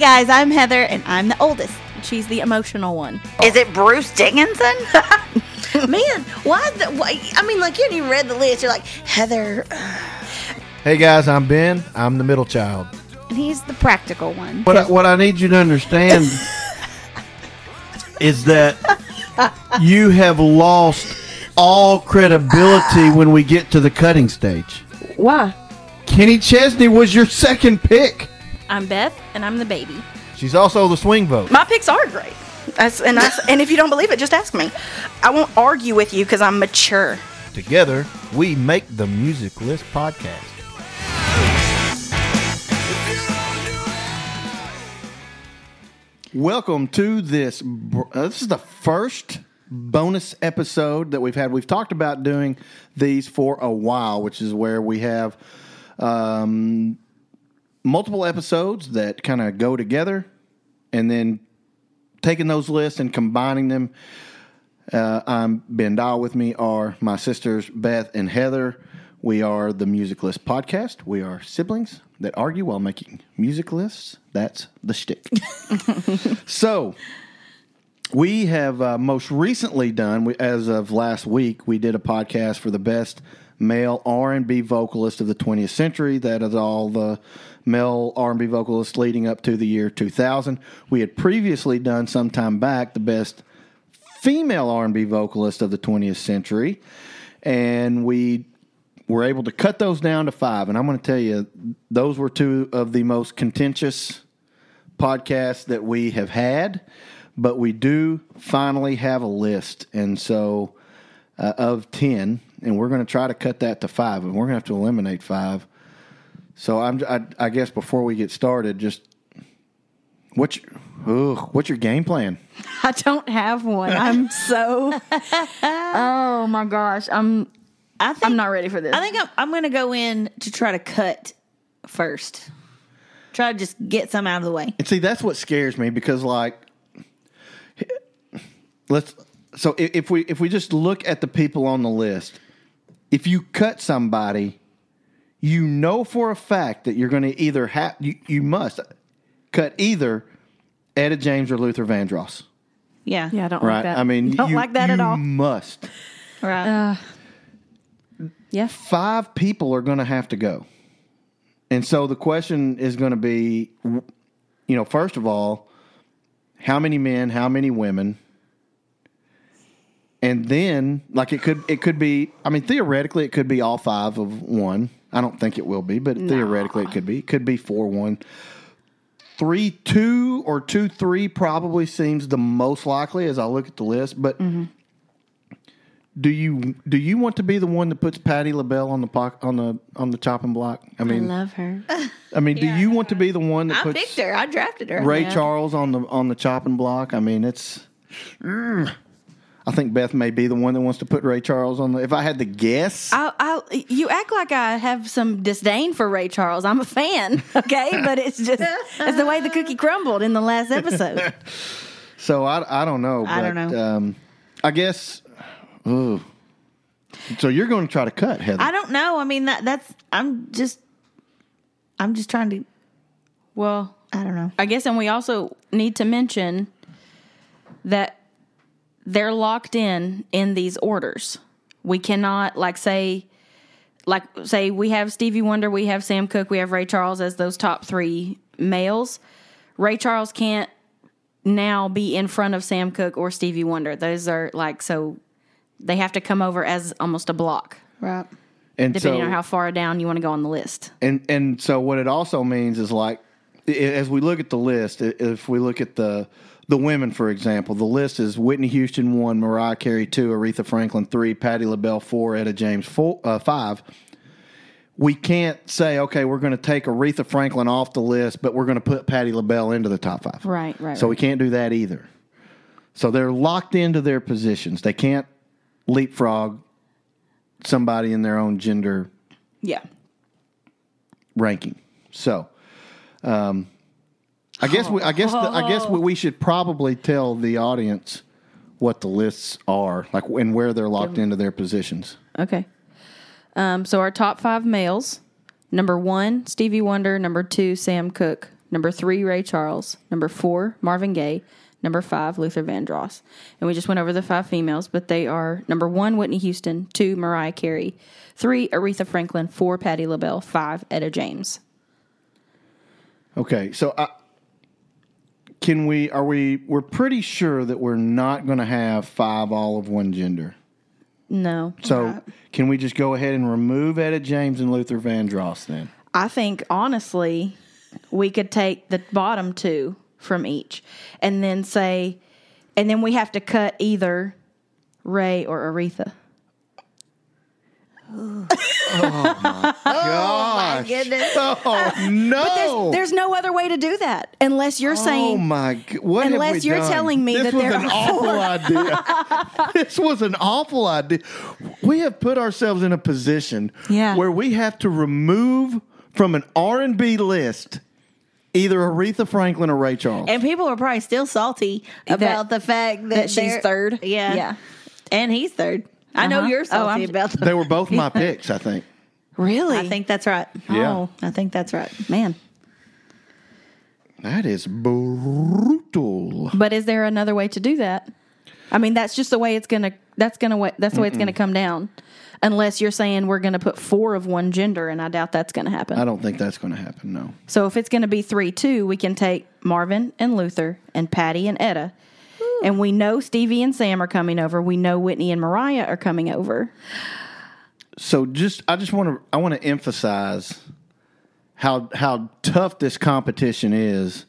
guys, I'm Heather, and I'm the oldest. She's the emotional one. Is it Bruce Dickinson? Man, why? The, why? I mean, like you hadn't even read the list. You're like Heather. Uh. Hey guys, I'm Ben. I'm the middle child. And he's the practical one. What I, what I need you to understand is that you have lost all credibility when we get to the cutting stage. Why? Kenny Chesney was your second pick. I'm Beth, and I'm the baby. She's also the swing vote. My picks are great. That's, and, I, and if you don't believe it, just ask me. I won't argue with you because I'm mature. Together, we make the Music List podcast. Welcome to this. Uh, this is the first bonus episode that we've had. We've talked about doing these for a while, which is where we have um, multiple episodes that kind of go together, and then taking those lists and combining them. Uh, I'm Ben Dahl. With me are my sisters Beth and Heather. We are the Music List Podcast. We are siblings that argue while making music lists. That's the shtick. so, we have uh, most recently done, we, as of last week, we did a podcast for the best male R&B vocalist of the 20th century. That is all the male R&B vocalists leading up to the year 2000. We had previously done some time back the best female R&B vocalist of the 20th century, and we were able to cut those down to five. And I'm going to tell you, those were two of the most contentious podcasts that we have had. But we do finally have a list, and so uh, of ten, and we're going to try to cut that to five, and we're going to have to eliminate five. So I'm, I, I guess before we get started, just what's your, ugh, what's your game plan? I don't have one. I'm so. oh my gosh, I'm. I think, I'm not ready for this. I think I'm, I'm going to go in to try to cut first. Try to just get some out of the way. And see, that's what scares me because, like, let's. So if, if we if we just look at the people on the list, if you cut somebody, you know for a fact that you're going to either have you, you must cut either Etta James or Luther Vandross, Yeah. yeah, I don't right? like that. I mean, don't you, like that at all. Must Right. Uh, yeah, five people are going to have to go. And so the question is going to be, you know, first of all, how many men, how many women? And then, like it could, it could be. I mean, theoretically, it could be all five of one. I don't think it will be, but theoretically, it could be. It could be four one. Three two or two three probably seems the most likely as I look at the list. But do you do you want to be the one that puts Patti LaBelle on the poc- on the on the chopping block? I mean, I love her. I mean, do you want to be the one that I puts picked her. I drafted her. Ray Yeah. Charles on the on the chopping block? I mean, it's. mm. I think Beth may be the one that wants to put Ray Charles on the. If I had to guess, I, I, you act like I have some disdain for Ray Charles. I'm a fan, okay, but it's just it's the way the cookie crumbled in the last episode. so I I don't know. I don't but, know. Um, I guess. Ooh. So you're going to try to cut Heather? I don't know. I mean, that that's. I'm just. I'm just trying to. Well, I don't know. I guess, and we also need to mention that they're locked in in these orders. We cannot like say, like say we have Stevie Wonder, we have Sam Cooke, we have Ray Charles as those top three males. Ray Charles can't now be in front of Sam Cooke or Stevie Wonder. Those are like so they have to come over as almost a block, Right. and depending so, on how far down you want to go on the list. And and so what it also means is like as we look at the list, if we look at the the women, for example, the list is Whitney Houston one, Mariah Carey two, Aretha Franklin three, Patti LaBelle four, Etta James four, uh, five. We can't say okay, we're going to take Aretha Franklin off the list, but we're going to put Patti LaBelle into the top five. Right, right, So right. we can't do that either. So they're locked into their positions. They can't leapfrog somebody in their own gender Yeah. ranking. So, um, I guess we, I guess the, I guess we, we should probably tell the audience what the lists are, like and where they're locked into their positions. Okay. Um, so our top five males: number one, Stevie Wonder; number two, Sam Cooke; Number three, Ray Charles. Number four, Marvin Gaye. Number five, Luther Vandross. And we just went over the five females, but they are number one, Whitney Houston. Two, Mariah Carey. Three, Aretha Franklin. Four, Patti LaBelle. Five, Etta James. Okay, so I, can we? Are we? We're pretty sure that we're not going to have five all of one gender. No. So can we just go ahead and remove Etta James and Luther Vandross then? I think honestly, we could take the bottom two from each and then say, and then we have to cut either Ray or Aretha. Oh, oh my gosh. Oh my goodness. Oh no! There's no other way to do that unless you're oh saying Oh my! g- What have Unless we you're done? telling me this that was there an are awful idea. this was an awful idea. We have put ourselves in a position Yeah. where we have to remove from an R and B list either Aretha Franklin or Ray Charles. And people are probably still salty about the fact that, that she's third. Yeah. Yeah. And he's third. I know Uh-huh. you're Oh, salty I'm- about that. they were both my picks, I think. Really? I think that's right. Yeah. Oh, I think that's right. man. That is brutal. But is there another way to do that? I mean, that's just the way it's gonna. That's gonna. wa- That's the way it's gonna come down. Unless you're saying we're gonna put four of one gender, and I doubt that's gonna happen. I don't think that's going to happen. No. So if it's going to be 3 2, we can take Marvin and Luther and Patti and Etta. And we know Stevie and Sam are coming over. We know Whitney and Mariah are coming over. So just I just want to I want to emphasize how how tough this competition is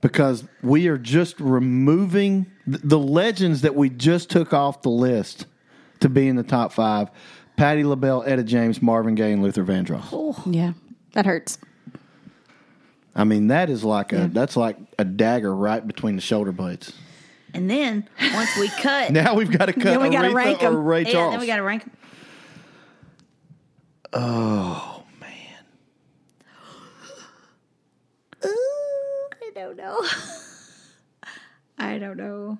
because we are just removing the legends that we just took off the list to be in the top 5. Patti LaBelle, Etta James, Marvin Gaye and Luther Vandross. Oh, Yeah. That hurts. I mean that is like a that's like a dagger right between the shoulder blades. And then once we cut, Now we've got to cut Then we gotta Aretha rank or 'em. Ray yeah, Charles. then we got to rank 'em. oh man. I don't know. I don't know.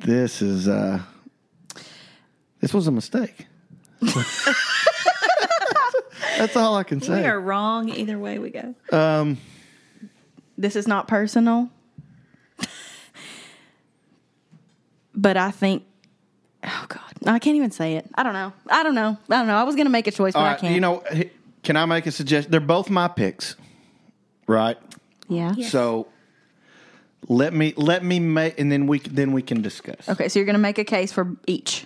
This is uh this was a mistake. That's all I can say. We are wrong either way we go. Um, this is not personal. But I think, oh God, I can't even say it. I don't know. I don't know. I don't know. I was going to make a choice, but All I can't. you know, can I make a suggestion? They're both my picks, right? yeah. So let me let me make, and then we then we can discuss. Okay, so you're going to make a case for each.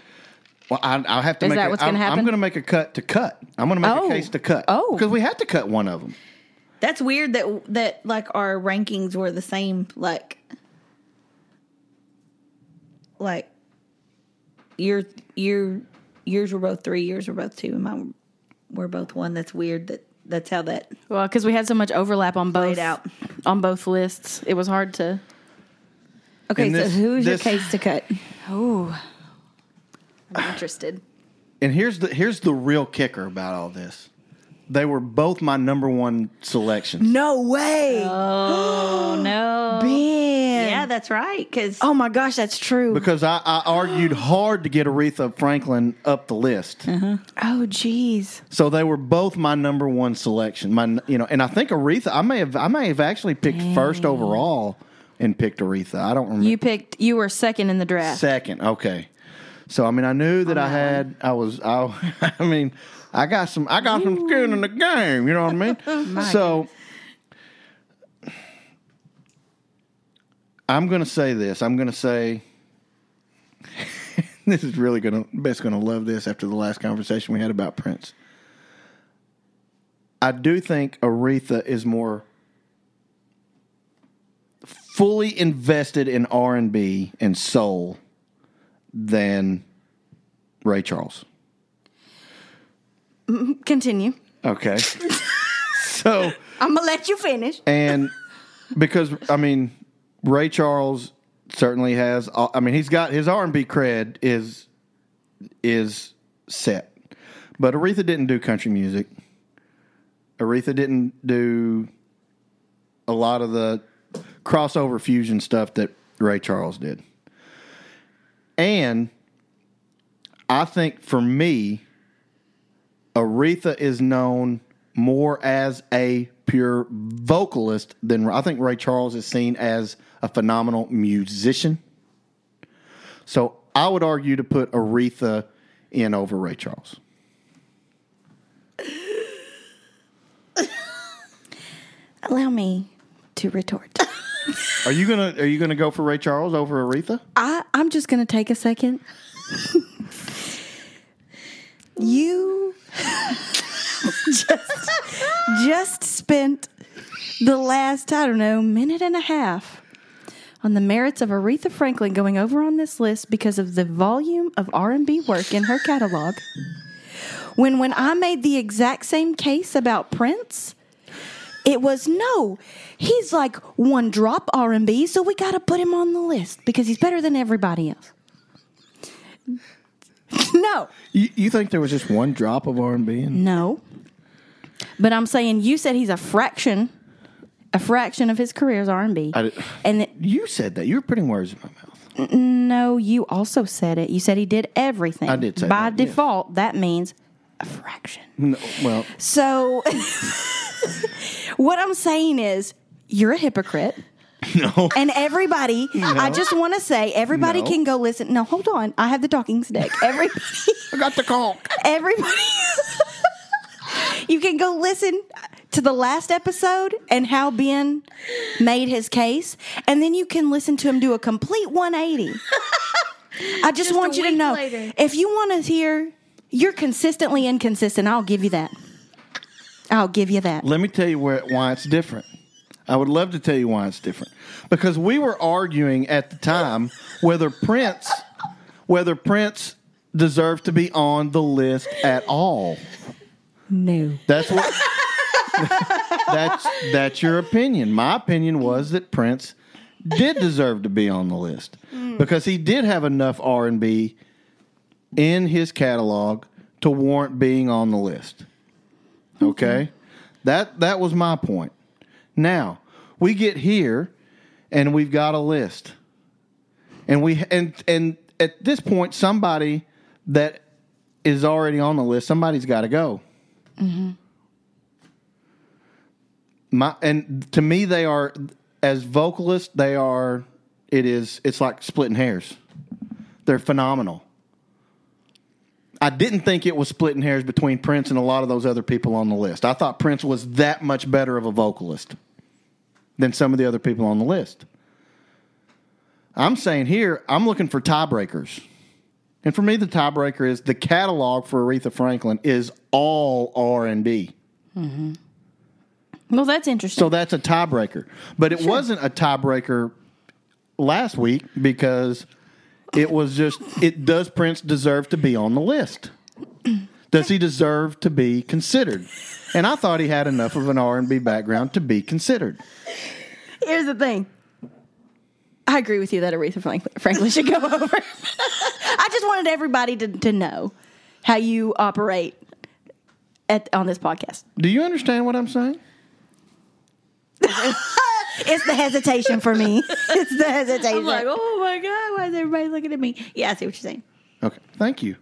Well, I, I'll have to Is make. that a, what's gonna happen? I'm going to make a cut to cut. I'm going to make Oh. a case to cut. Oh. because we had to cut one of them. That's weird that that like our rankings were the same. Like, like your your yours were both three, yours were both two, and mine were both one. That's weird. That that's how that Well, because we had so much overlap on both out. on both lists, it was hard to. Okay, And so this- who's this- your case to cut? Oh, I'm interested. And here's the here's the real kicker about all this. They were both my number one selections. no way. Oh no! Man. Yeah, that's right. Because Oh my gosh, that's true. because I, I argued hard to get Aretha Franklin up the list. Uh-huh. oh jeez. So they were both my number one selection. My you know, and I think Aretha. I may have I may have actually picked first overall and picked Aretha. I don't remember You picked. You were second in the draft. second. Okay, so I mean I knew that oh I had I was I I mean I got some I got some skin in the game. You know what I mean? so. I'm going to say this. I'm going to say this is really going to Beth's going to love this after the last conversation we had about Prince. I do think Aretha is more fully invested in R and B and soul than Ray Charles. Continue. Okay, so I'm gonna let you finish. and because I mean Ray Charles certainly has. Uh, I mean he's got his R and B cred is is set, but Aretha didn't do country music. Aretha didn't do a lot of the crossover fusion stuff that Ray Charles did. And I think for me, Aretha is known more as a pure vocalist than I think Ray Charles is seen as a phenomenal musician. So I would argue to put Aretha in over Ray Charles. Allow me to retort. Are you gonna Are you gonna go for Ray Charles over Aretha? I, I'm just going to take a second. you just, just spent the last, I don't know, minute and a half on the merits of Aretha Franklin going over on this list because of the volume of R&B work in her catalog. When when I made the exact same case about Prince, it was no. He's like one drop R&B, so we got to put him on the list because he's better than everybody else. no. You, you think there was just one drop of R and B in? No. But I'm saying you said he's a fraction a fraction of his career is R&B. And it, You said that. You were putting words in my mouth. no, you also said it. You said he did everything. I did say By that, yes. default, that means a fraction. No, well, So what I'm saying is you're a hypocrite. no. And everybody, I just want to say, everybody No. can go listen. No, hold on. I have the talking stick. Everybody, I got the conch. everybody, you can go listen to the last episode and how Ben made his case, and then you can listen to him do a complete 180. I just, a want you to know later. if you want to hear, you're consistently inconsistent. I'll give you that. I'll give you that. Let me tell you where why it's different. I would love to tell you why it's different. Because we were arguing at the time whether Prince whether Prince deserved to be on the list at all. No. That's what That's that's your opinion. My opinion was that Prince did deserve to be on the list mm. because he did have enough R&B in his catalog to warrant being on the list. Mm-hmm. Okay? That that was my point. Now, we get here and we've got a list. And we and and at this point somebody that is already on the list, somebody's got to go. Mm-hmm. My and to me they are as vocalists, they are it is it's like splitting hairs. They're phenomenal. I didn't think it was splitting hairs between Prince and a lot of those other people on the list. I thought Prince was that much better of a vocalist than some of the other people on the list. I'm saying here, I'm looking for tiebreakers. And for me, the tiebreaker is the catalog for Aretha Franklin is all R and B. Mm-hmm. Well, that's interesting. So that's a tiebreaker. But it wasn't a tiebreaker last week because it was just it does Prince deserve to be on the list? Does he deserve to be considered? And I thought he had enough of an R&B background to be considered. Here's the thing. I agree with you that Aretha Franklin, Franklin should go over. I just wanted everybody to, to know how you operate at, on this podcast. Do you understand what I'm saying? It's the hesitation for me. It's the hesitation. I'm like, oh my god, why is everybody looking at me? Yeah, I see what you're saying. Okay, thank you.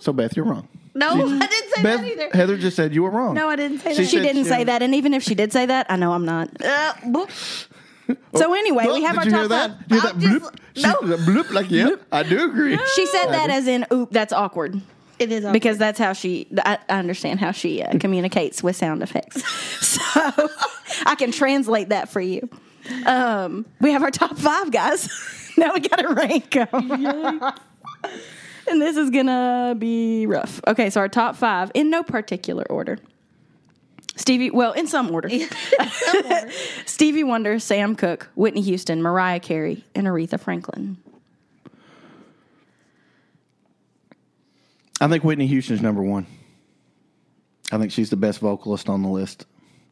So Beth, you're wrong. No, I didn't say that either. Heather just said you were wrong. no, I didn't say She that. she said didn't she- say that, and even if she did say that, I know I'm not. Uh, boop. So anyway, we Oh, have did our you top hear that? five. Did you hear I'm that bloop? She- no. that bloop like yeah, I do agree. She said that as in, "Oop, that's awkward," It is awkward. because that's how she. I, I understand how she uh, communicates with sound effects, so I can translate that for you. Um, we have our top five guys. now we got to rank them. and this is gonna be rough. Okay, so our top five in no particular order. Stevie, well, in some order. Stevie Wonder, Sam Cooke, Whitney Houston, Mariah Carey, and Aretha Franklin. I think Whitney Houston's number one. I think she's the best vocalist on the list.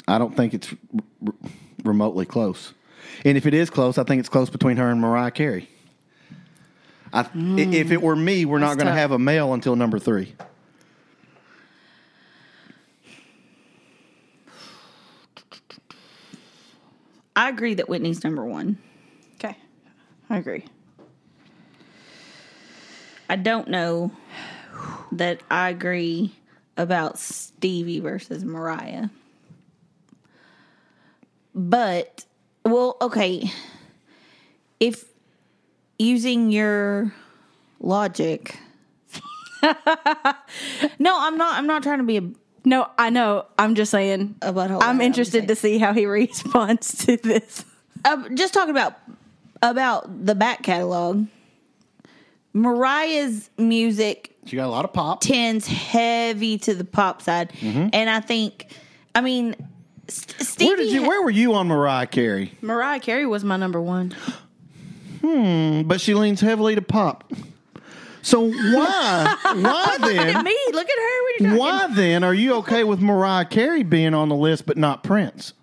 I don't think it's r- r- remotely close. And if it is close, I think it's close between her and Mariah Carey. I, i- If it were me, we're not going to have a male until number three. I agree that Whitney's number one. Okay, I agree. I don't know that I agree about Stevie versus Mariah. But well, okay. If using your logic No, I'm not I'm not trying to be a No, I know. I'm just saying. A butthole. I'm I'm interested to see how he responds to this. uh, just talking about about the back catalog. Mariah's music She got a lot of pop. tends heavy to the pop side, and I think, I mean, S- Stevie. Where did you? Where were you on Mariah Carey? Mariah Carey was my number one. Hmm, but she leans heavily to pop. So why? why then? Look at me. Look at her. When you're. Why then are you okay with Mariah Carey being on the list but not Prince?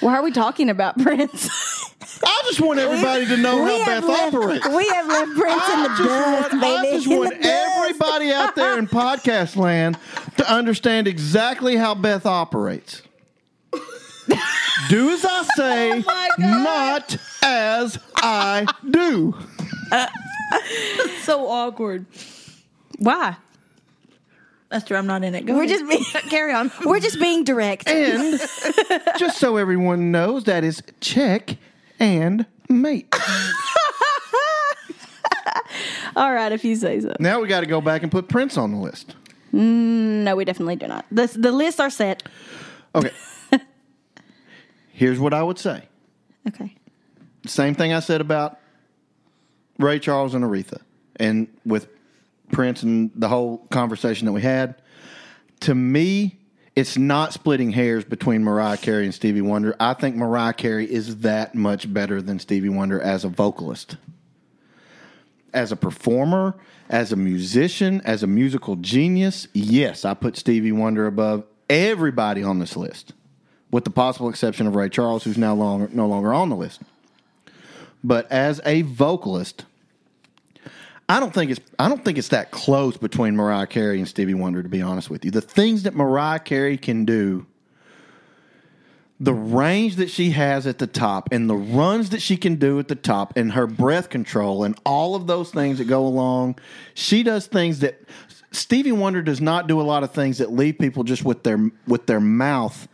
Why are we talking about Prince? I just want everybody to know how Beth left, operates. we have left Prince in the I dust, want, baby. I just in want everybody out there in podcast land to understand exactly how Beth operates. Do as I oh say, not as I do. Uh, so awkward. Why? That's true. I'm not in it. Go We're ahead. just being carry on. we're just being direct. And just so everyone knows, that is check and mate. All right, if you say so. Now we got to go back and put Prince on the list. Mm, no, we definitely do not. The the lists are set. Okay. Here's what I would say. Okay. Same thing I said about Ray Charles and Aretha, and with Prince and the whole conversation that we had. To me, it's not splitting hairs between Mariah Carey and Stevie Wonder. I think Mariah Carey is that much better than Stevie Wonder as a vocalist. As a performer, as a musician, as a musical genius, yes, I put Stevie Wonder above everybody on this list, with the possible exception of Ray Charles, who's now longer, no longer on the list but as a vocalist, I don't think it's I don't think it's that close between Mariah Carey and Stevie Wonder. To be honest with you, the things that Mariah Carey can do, the range that she has at the top, and the runs that she can do at the top, and her breath control, and all of those things that go along, she does things that Stevie Wonder does not do. A lot of things that leave people just with their with their mouth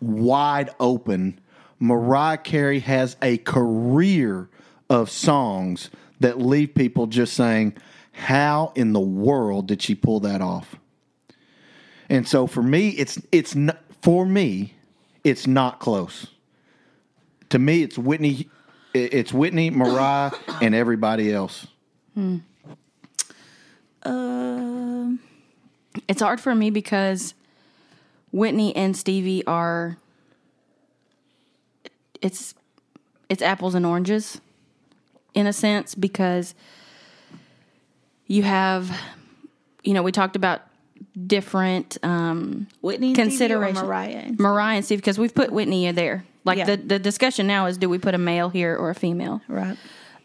wide open. Mariah Carey has a career of songs that leave people just saying, "How in the world did she pull that off?" And so for me, it's it's not, for me, it's not close. To me, it's Whitney, it's Whitney, Mariah, and everybody else. Um. It's hard for me because Whitney and Stevie are it's it's apples and oranges in a sense because you have you know we talked about different um Whitney, and Stevie or consideration Mariah. Mariah and Stevie because we've put Whitney in there like Yeah. the the discussion now is do we put a male here or a female Right.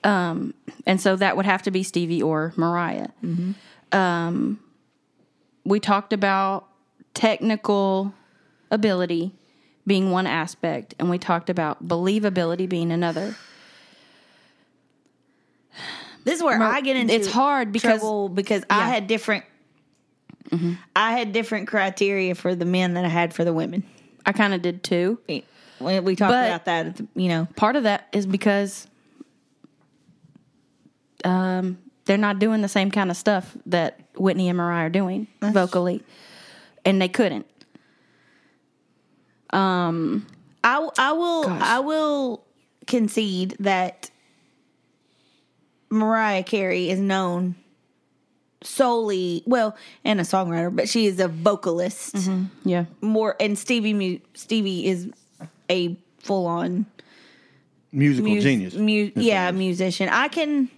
um and so that would have to be Stevie or Mariah. Um, we talked about technical ability being one aspect, and we talked about believability being another. This is where I get into it's hard because- because I had different. I had different criteria for the men than I had for the women. I kind of did too. We, we talked But- about that. The, you know, Part of that is because um, they're not doing the same kind of stuff that Whitney and Mariah are doing vocally, and they couldn't. Um, I I will Gosh. I will concede that Mariah Carey is known solely well and a songwriter, but she is a vocalist mm-hmm. Yeah. more. And Stevie Stevie is a full on Musical genius. Mu- yeah, what it is. musician. I can,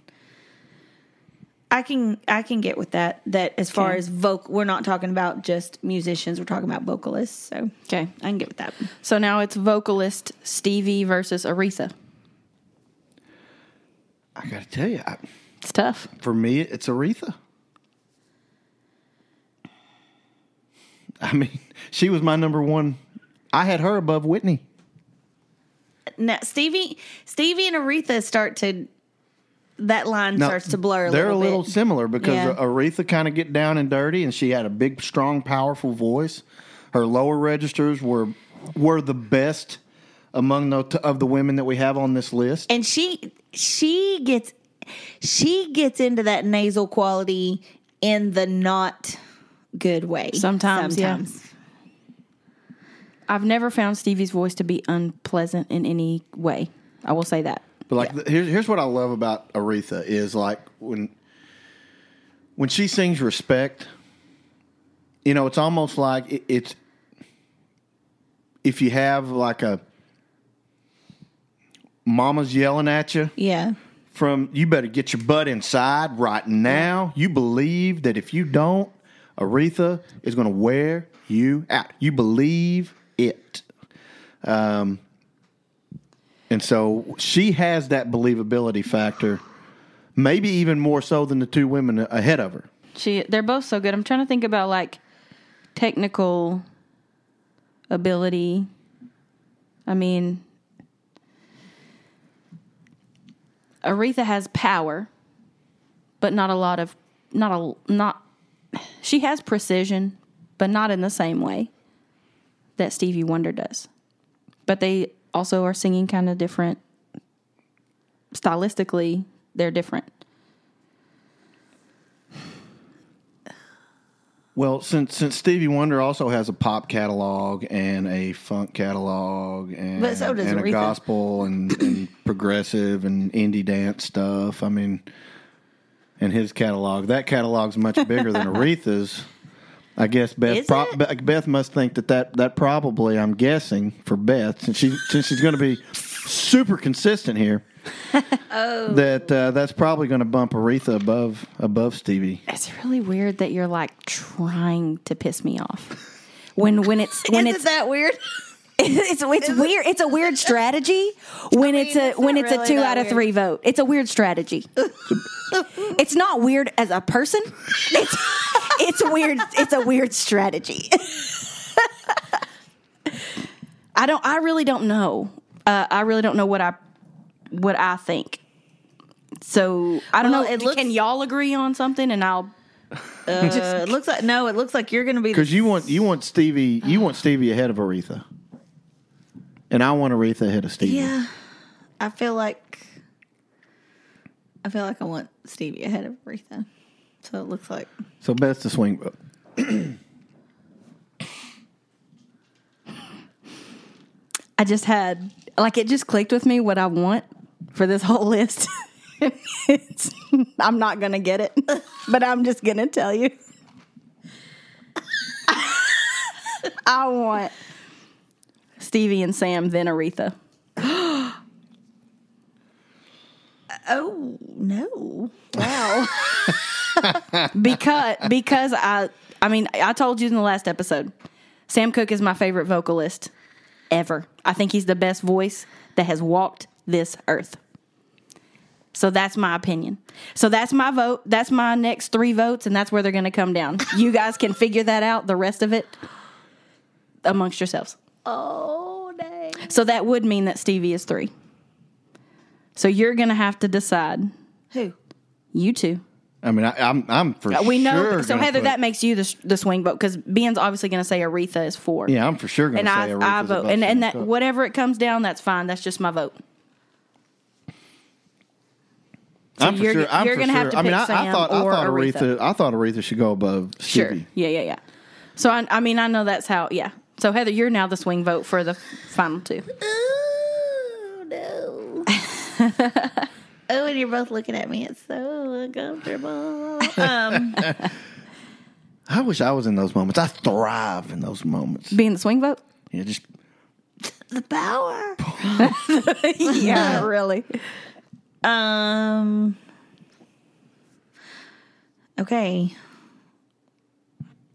I can, I can get with that. That as far Okay. as voc, we're not talking about just musicians. We're talking about vocalists. So Okay. I can get with that. So now it's vocalist Stevie versus Aretha. I got to tell you, I, It's tough. for me, it's Aretha. I mean, she was my number one. I had her above Whitney. Now Stevie, Stevie and Aretha start to that line Now, starts to blur. A little bit. they're little a little bit. similar because Yeah. Aretha kind of get down and dirty, and she had a big, strong, powerful voice. Her lower registers were were the best among the of the women that we have on this list. and she she gets she gets into that nasal quality in the not good way. Sometimes, yeah. I've never found Stevie's voice to be unpleasant in any way. I will say that. But like, the- here's here's what I love about Aretha is like when when she sings respect. You know, it's almost like it, it's if you have like a mama's yelling at you Yeah. from you better get your butt inside right now. You believe that if you don't, Aretha is going to wear you out. You believe it. Um, and so she has that believability factor, maybe even more so than the two women ahead of her. She they're both so good. I'm trying to think about like technical ability. I mean Aretha has power, but not a lot of not a not she has precision, but not in the same way that Stevie Wonder does. But they also are singing kind of different stylistically, they're different. Well, since since Stevie Wonder also has a pop catalog and a funk catalog and, But so does and a gospel and, and progressive and indie dance stuff. I mean, and his catalog that catalog's much bigger than Aretha's. I guess Beth Is pro- it? Beth Beth must think that, that that probably I'm guessing for Beth since she since she's going to be super consistent here. Oh. That uh, that's probably going to bump Aretha above above Stevie. It's really weird that you're like trying to piss me off. When when it's when Isn't it's that weird? it's it's weird. It's a weird strategy when it's a it's when not it's a two that out of weird. three vote. It's a weird strategy. it's not weird as a person. It's it's weird. It's a weird strategy. I don't. I really don't know. Uh, I really don't know what I what I think. So I don't Well, know. it looks- Can y'all agree on something? And I'll Uh, it looks like no. It looks like you're going to be. Because you want you want Stevie you want Stevie ahead of Aretha, and I want Aretha ahead of Stevie. Yeah, I feel like I feel like I want Stevie ahead of Aretha. So it looks like So Beth's the swing vote. I just had like it just clicked with me what I want for this whole list. it's, I'm not gonna get it, but I'm just gonna tell you. I want Stevie and Sam, then Aretha. oh no, because because I I mean I told you in the last episode, Sam Cooke is my favorite vocalist ever. I think he's the best voice that has walked this earth. So that's my opinion. So that's my vote. That's my next three votes, and that's where they're going to come down. You guys can figure that out. The rest of it amongst yourselves. oh dang. So that would mean that Stevie is three. So you're going to have to decide. Who? You two. I mean, I, I'm I'm for We know. so Heather, put- that makes you the, the swing vote because Ben's obviously going to say Aretha is four. yeah, I'm for sure going and to I, say Aretha's I vote, and and that Cooke. whatever it comes down, that's fine. That's just my vote. I'm for you're- sure. I'm you're gonna have sure. to I mean, pick I, I Sam thought I or thought Aretha. Aretha. I thought Aretha should go above Sure. Stevie. Yeah, yeah, yeah. So I, I mean, I know that's how. Yeah. So Heather, you're now the swing vote for the final two. Oh no. oh, and you're both looking at me. It's so uncomfortable. Um, I wish I was in those moments. I thrive in those moments. Being the swing vote. Yeah, just the power. yeah, really. Um. Okay.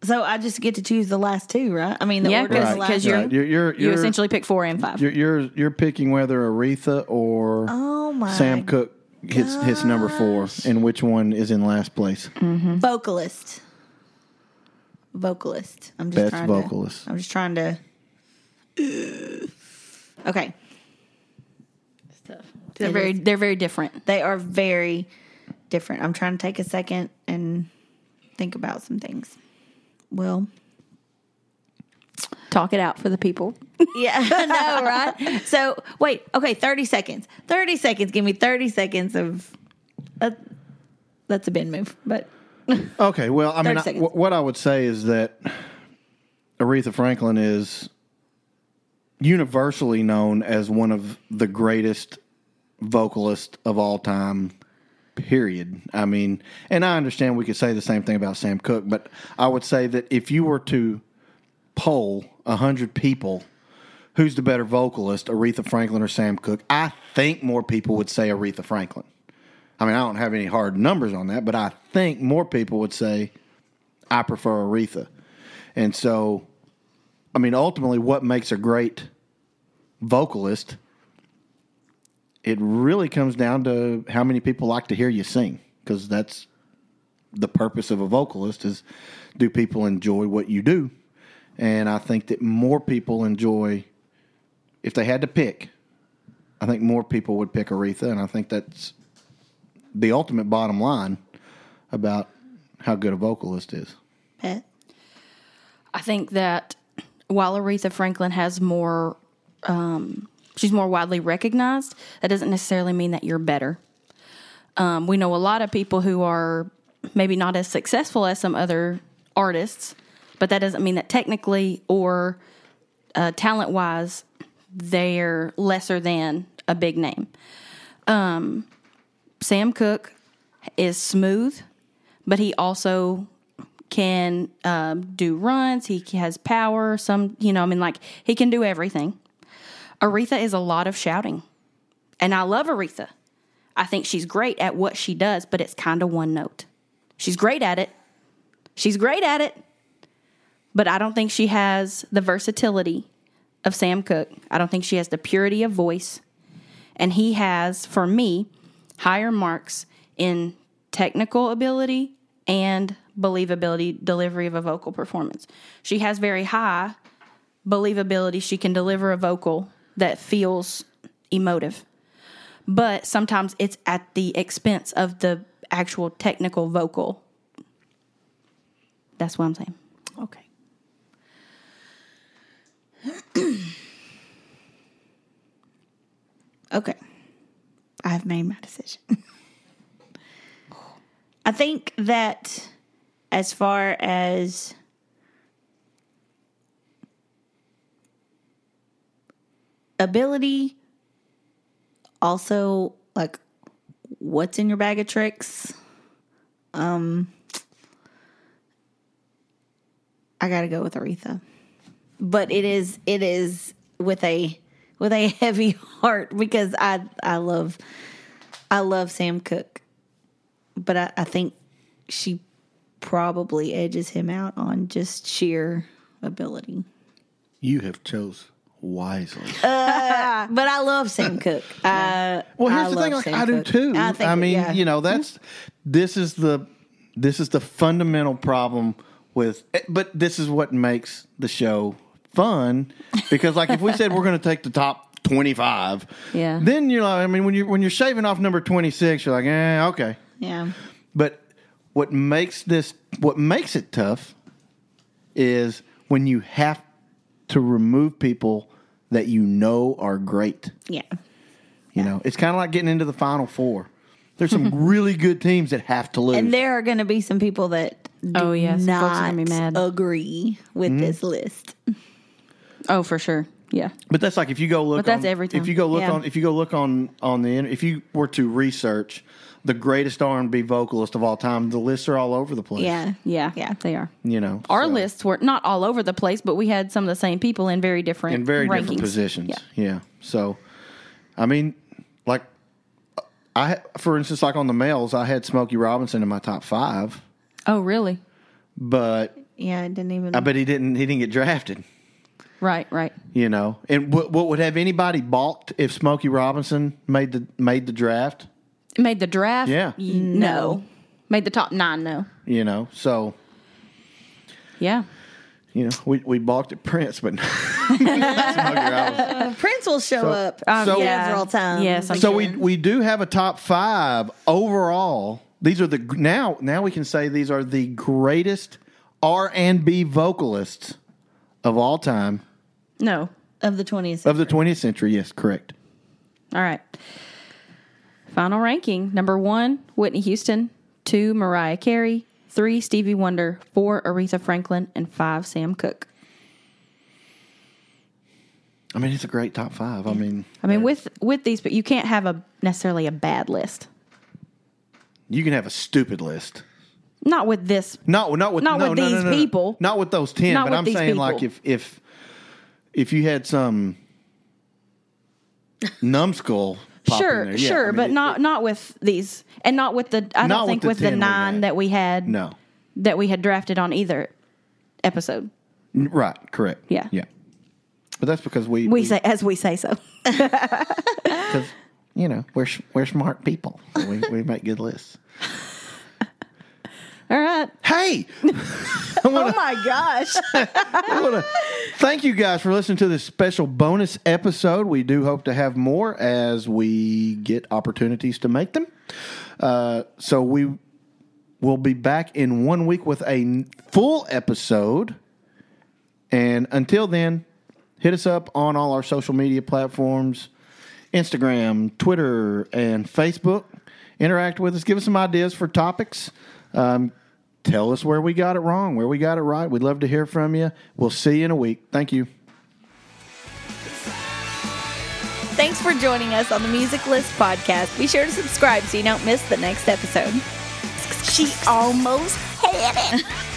So I just get to choose the last two, right? I mean, the Yeah, order Because- is the last because two. you're- right. You're you're, You you're essentially pick four and five. You're, you're you're picking whether Aretha or Oh my Sam Cooke hits hits number four, and which one is in last place. vocalist. Vocalist. I'm just Best trying vocalist. To, I'm just trying to. Okay. They're It very they're very different. they are very different. I'm trying to take a second and think about some things. Well, Talk it out for the people. yeah, I know, right? So, wait, okay, 30 seconds. 30 seconds. Give me 30 seconds of. Uh, that's a Ben move, but Okay, well, I mean, 30 I, seconds. wh- what I would say is that Aretha Franklin is universally known as one of the greatest vocalists of all time. Period. I mean, and I understand we could say the same thing about Sam Cooke, but I would say that if you were to poll a hundred people, who's the better vocalist, Aretha Franklin or Sam Cooke? I think more people would say Aretha Franklin. I mean, I don't have any hard numbers on that, but I think more people would say I prefer Aretha. And so, I mean, ultimately, what makes a great vocalist? It really comes down to how many people like to hear you sing, because that's the purpose of a vocalist is do people enjoy what you do? And I think that more people enjoy, if they had to pick, I think more people would pick Aretha, and I think that's the ultimate bottom line about how good a vocalist is. I think that while Aretha Franklin has more, um, she's more widely recognized, that doesn't necessarily mean that you're better. Um, we know a lot of people who are maybe not as successful as some other artists, but that doesn't mean that technically or uh, talent wise, they're lesser than a big name. Um, Sam Cooke is smooth, but he also can um, do runs. He has power. Some, you know, I mean, like he can do everything. Aretha is a lot of shouting, and I love Aretha. I think she's great at what she does, but it's kind of one note. She's great at it. She's great at it, but I don't think she has the versatility of Sam Cooke. I don't think she has the purity of voice, and he has, for me, higher marks in technical ability and believability delivery of a vocal performance. She has very high believability. She can deliver a vocal that feels emotive. But sometimes it's at the expense of the actual technical vocal. That's what I'm saying. Okay. okay. I've made my decision. I think that as far as ability, also like what's in your bag of tricks, um, I gotta go with Aretha. But it is it is with a with a heavy heart because I I love I love Sam Cooke, But I, I think she probably edges him out on just sheer ability. You have chose wisely. Uh, but I love Sam Cooke. I, Well, here's I the thing. Like, I do too. I, think- mean, yeah. you know, that's this is the this is the fundamental problem with. But this is what makes the show fun because, like, if we said we're going to take the top twenty five, Yeah. then you're like, I mean, when you when you're shaving off number twenty six, you're like, eh, okay. yeah. But what makes this what makes it tough is when you have to remove people that you know are great. Yeah. You know, it's kind of like getting into the final four. There's some really good teams that have to lose. And there are going to be some people that do Oh, yeah, some folks are not gonna be mad. agree with Mm-hmm. this list. Oh, for sure. Yeah. but that's like if you go look. But that's on, every time. If you go look Yeah. on, if you go look on on the if you were to research the greatest R and B vocalist of all time, the lists are all over the place. Yeah. Yeah. Yeah. They are. you know, Our so- lists were not all over the place, but we had some of the same people in very different in very rankings. different positions. Yeah. Yeah. So, I mean, like, I for instance, like on the males, I had Smokey Robinson in my top five, Oh, really? but Yeah. I didn't even. I bet he didn't. He didn't get drafted. Right, right. You know, and what, what would have anybody balked if Smokey Robinson made the made the draft? Made the draft? Yeah. Y- No. Made the top nine, no. You know, so Yeah. you know we we balked at Prince, but Smug your owls. Prince will show up Um, So- yeah. several times. Yes, I'm So we we do have a top five overall. These are the now now we can say these are the greatest R and B vocalists of all time no. of the 20th. century. of the 20th century. Yes, correct. All right. Final ranking: number one, Whitney Houston; two, Mariah Carey; three, Stevie Wonder; four, Aretha Franklin; and five, Sam Cooke. I mean, it's a great top five. I mean, I mean, with with these, but you can't have a necessarily a bad list. you can have a stupid list. Not with this. Not not with Not no, with no, no, these no, no. people. Not with those ten. Not but I'm these saying like if if if you had some numbskull. Sure, yeah, sure, I mean, but it- not not with these, and not with the. I don't with think the with the nine that we had. No. that we had drafted on either episode. Right. Correct. Yeah. Yeah. But that's because we We say as we say so. because you know we're we're smart people. we we make good lists. All right. Hey, oh my gosh. To thank you guys for listening to this special bonus episode. We do hope to have more as we get opportunities to make them. Uh, so we will be back in one week with a full episode. And until then, hit us up on all our social media platforms Instagram, Twitter, and Facebook. Interact with us. Give us some ideas for topics. Um, tell us where we got it wrong, where we got it right. We'd love to hear from you. We'll see you in a week. Thank you. Thanks for joining us on the Music List podcast. Be sure to subscribe so you don't miss the next episode. She almost had it.